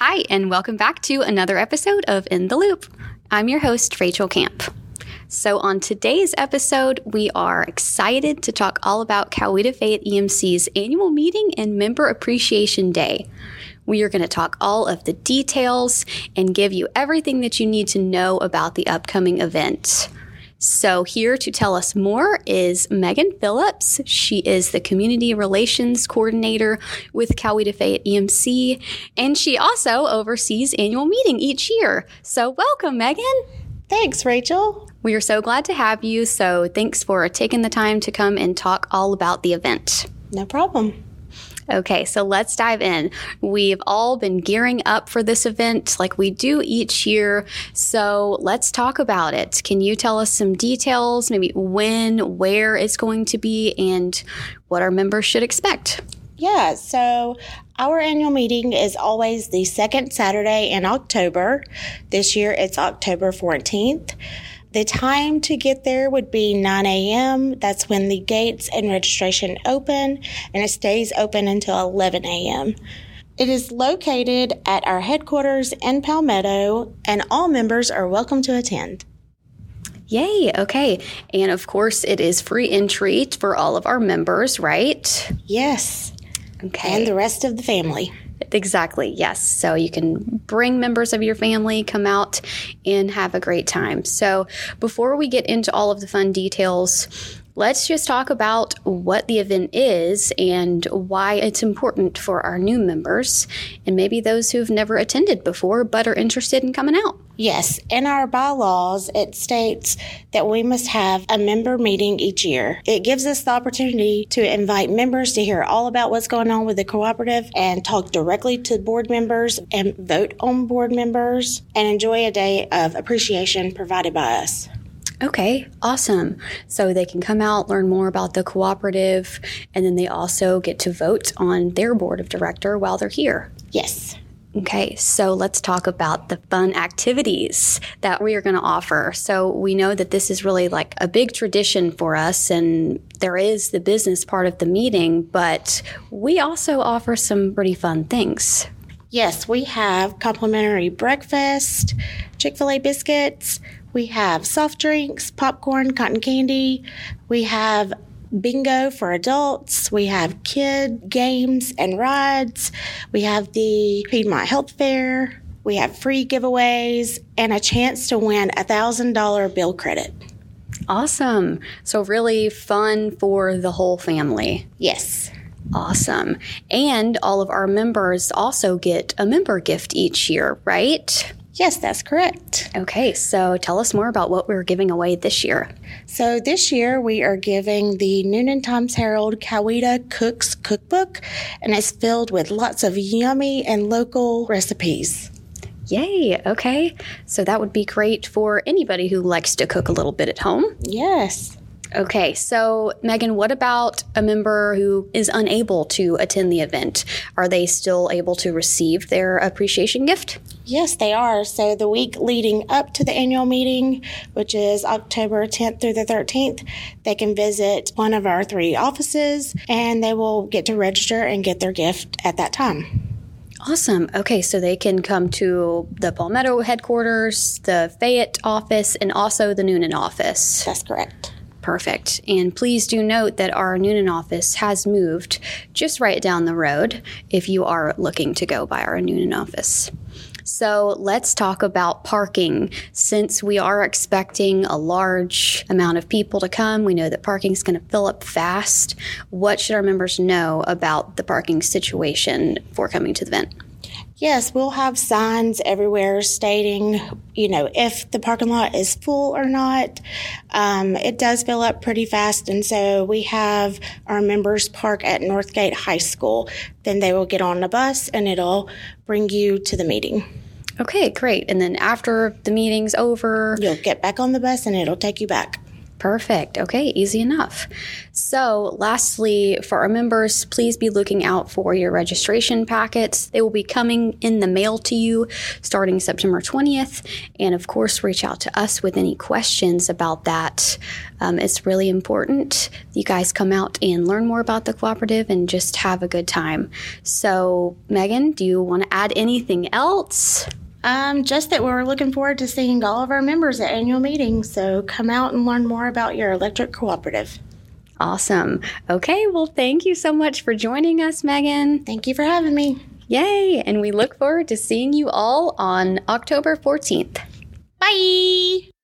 Hi, and welcome back to another episode of In the Loop. I'm your host, Rachel Camp. So, on today's episode, we are excited to talk all about Coweta Fayette EMC's annual meeting and Member Appreciation Day. We are going to talk all of the details and give you everything that you need to know about the upcoming event. So, here to tell us more is Megan Phillips. She is the Community Relations Coordinator with Coweta Fayette EMC, and she also oversees annual meeting each year. So, welcome, Megan. Thanks, Rachel. We are so glad to have you. So, thanks for taking the time to come and talk all about the event. No problem. Okay, so let's dive in. We've all been gearing up for this event like we do each year. So let's talk about it. Can you tell us some details, maybe when, where it's going to be, and what our members should expect? Yeah, so our annual meeting is always the second Saturday in October. This year it's October 14th. The time to get there would be 9 a.m. That's when the gates and registration open, and it stays open until 11 a.m. It is located at our headquarters in Palmetto, and all members are welcome to attend. Yay, okay. And of course, it is free entry for all of our members, right? Yes. Okay. And the rest of the family. Exactly, yes. So you can bring members of your family, come out and have a great time. So before we get into all of the fun details, let's just talk about what the event is and why it's important for our new members and maybe those who've never attended before but are interested in coming out. Yes, in our bylaws, it states that we must have a member meeting each year. It gives us the opportunity to invite members to hear all about what's going on with the cooperative and talk directly to board members and vote on board members and enjoy a day of appreciation provided by us. Okay, awesome. So they can come out, learn more about the cooperative, and then they also get to vote on their board of director while they're here. Yes. Okay, so let's talk about the fun activities that we are going to offer. So, we know that this is really like a big tradition for us, and there is the business part of the meeting, but we also offer some pretty fun things. Yes, we have complimentary breakfast, Chick fil A biscuits, we have soft drinks, popcorn, cotton candy. We have bingo for adults. We have kid games and rides. We have the Piedmont Health Fair. We have free giveaways and a chance to win a $1,000 bill credit. Awesome. So, really fun for the whole family. Yes. Awesome. And all of our members also get a member gift each year, right? Yes, that's correct. Okay, so tell us more about what we're giving away this year. So, this year we are giving the Newnan Times Herald Coweta Cooks Cookbook, and it's filled with lots of yummy and local recipes. Yay, okay. So, that would be great for anybody who likes to cook a little bit at home. Yes. Okay, so Megan, what about a member who is unable to attend the event? Are they still able to receive their appreciation gift? Yes, they are. So the week leading up to the annual meeting, which is October 10th through the 13th, they can visit one of our three offices and they will get to register and get their gift at that time. Awesome. Okay, so they can come to the Palmetto headquarters, the Fayette office, and also the Newnan office. That's correct. Perfect. And please do note that our Newnan office has moved just right down the road if you are looking to go by our Newnan office. So let's talk about parking. Since we are expecting a large amount of people to come, we know that parking is going to fill up fast. What should our members know about the parking situation for coming to the event? Yes, we'll have signs everywhere stating, you know, if the parking lot is full or not. Um, it does fill up pretty fast, and so we have our members park at Northgate High School. Then they will get on the bus and it'll bring you to the meeting. Okay, great. And then after the meeting's over, you'll get back on the bus and it'll take you back. Perfect. Okay, easy enough. So, lastly, for our members, please be looking out for your registration packets. They will be coming in the mail to you starting September 20th. And of course, reach out to us with any questions about that. Um, it's really important you guys come out and learn more about the cooperative and just have a good time. So, Megan, do you want to add anything else? Um, just that we're looking forward to seeing all of our members at annual meetings. So come out and learn more about your electric cooperative. Awesome. Okay, well, thank you so much for joining us, Megan. Thank you for having me. Yay! And we look forward to seeing you all on October 14th. Bye.